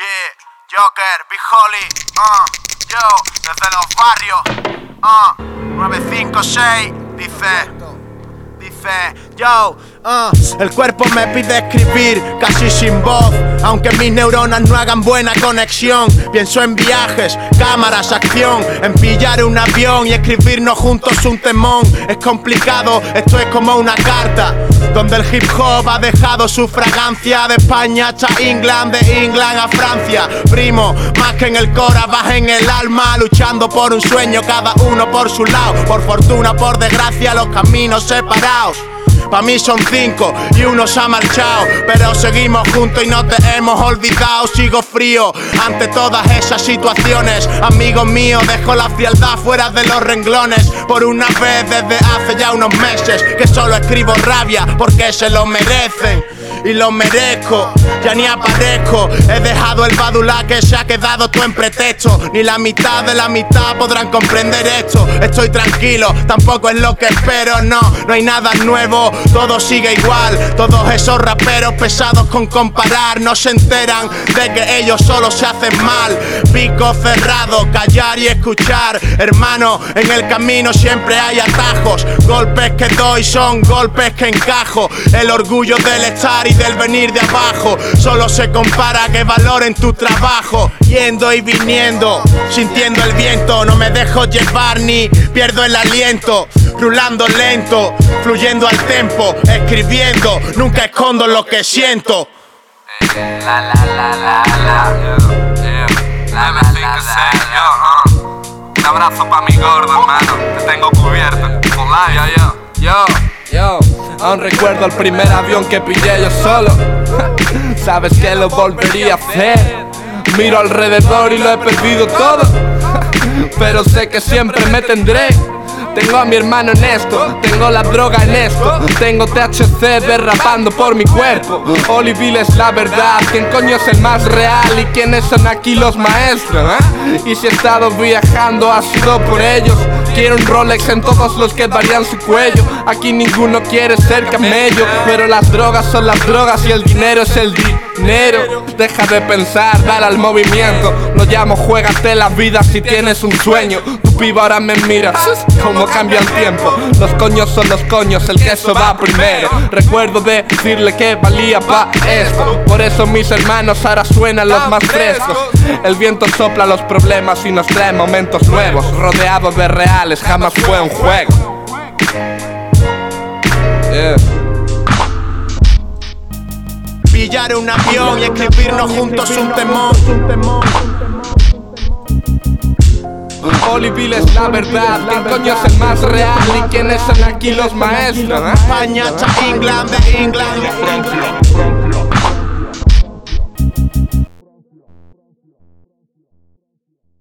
Yeah, Joker, Big Holly, uh, yo, desde los barrios, uh, 956, dice, dice, yo, uh, el cuerpo me pide escribir casi sin voz, aunque mis neuronas no hagan buena conexión. Pienso en viajes, cámaras, acción, en pillar un avión y escribirnos juntos un temón. Es complicado, esto es como una carta, donde el hip hop ha dejado su fragancia de España hasta England, de England a Francia. Primo, más que en el cora, baja en el alma, luchando por un sueño, cada uno por su lado. Por fortuna, por desgracia, los caminos separados. Pa' mí son cinco y uno se ha marchado. Pero seguimos juntos y no te hemos olvidado. Sigo frío ante todas esas situaciones. Amigos míos, dejo la frialdad fuera de los renglones. Por una vez desde hace ya unos meses que solo escribo rabia porque se lo merecen y lo merezco. Ya ni aparezco, he dejado el badula que se ha quedado todo en pretexto. Ni la mitad de la mitad podrán comprender esto. Estoy tranquilo, tampoco es lo que espero, no, no hay nada nuevo, todo sigue igual. Todos esos raperos pesados con comparar no se enteran de que ellos solo se hacen mal. Pico cerrado, callar y escuchar. Hermano, en el camino siempre hay atajos. Golpes que doy son golpes que encajo. El orgullo del estar y del venir de abajo solo se compara que valoren tu trabajo. Yendo y viniendo, sintiendo el viento, no me dejo llevar ni pierdo el aliento. Rulando lento, fluyendo al tempo, escribiendo, nunca escondo lo que siento. Un abrazo pa' mi gordo, hermano. Aún recuerdo el primer avión que pillé yo solo. Sabes que lo volvería a hacer. Miro alrededor y lo he perdido todo. Pero sé que siempre me tendré. Tengo a mi hermano en esto, tengo la droga en esto, tengo THC derrapando por mi cuerpo. Oliville es la verdad, ¿quién coño es el más real? ¿Y quiénes son aquí los maestros? eh? Y si he estado viajando ha sido por ellos. Quiero un Rolex en todos los que varían su cuello. Aquí ninguno quiere ser camello, pero las drogas son las drogas y el dinero es el dinero. Deja de pensar, dale al movimiento. Lo llamo juégate la vida si tienes un sueño. Tu piba ahora me mira, como cambia el tiempo. Los coños son los coños, el queso va primero. Recuerdo decirle que valía pa' esto. Por eso mis hermanos ahora suenan los más frescos. El viento sopla los problemas y nos trae momentos nuevos. Rodeado de reales, jamás fue un juego. Pillar un avión y escribirnos juntos un temón. Oliville es la verdad, ¿quién coño es el más real? ¿Y quiénes son aquí los maestros? España England, de England.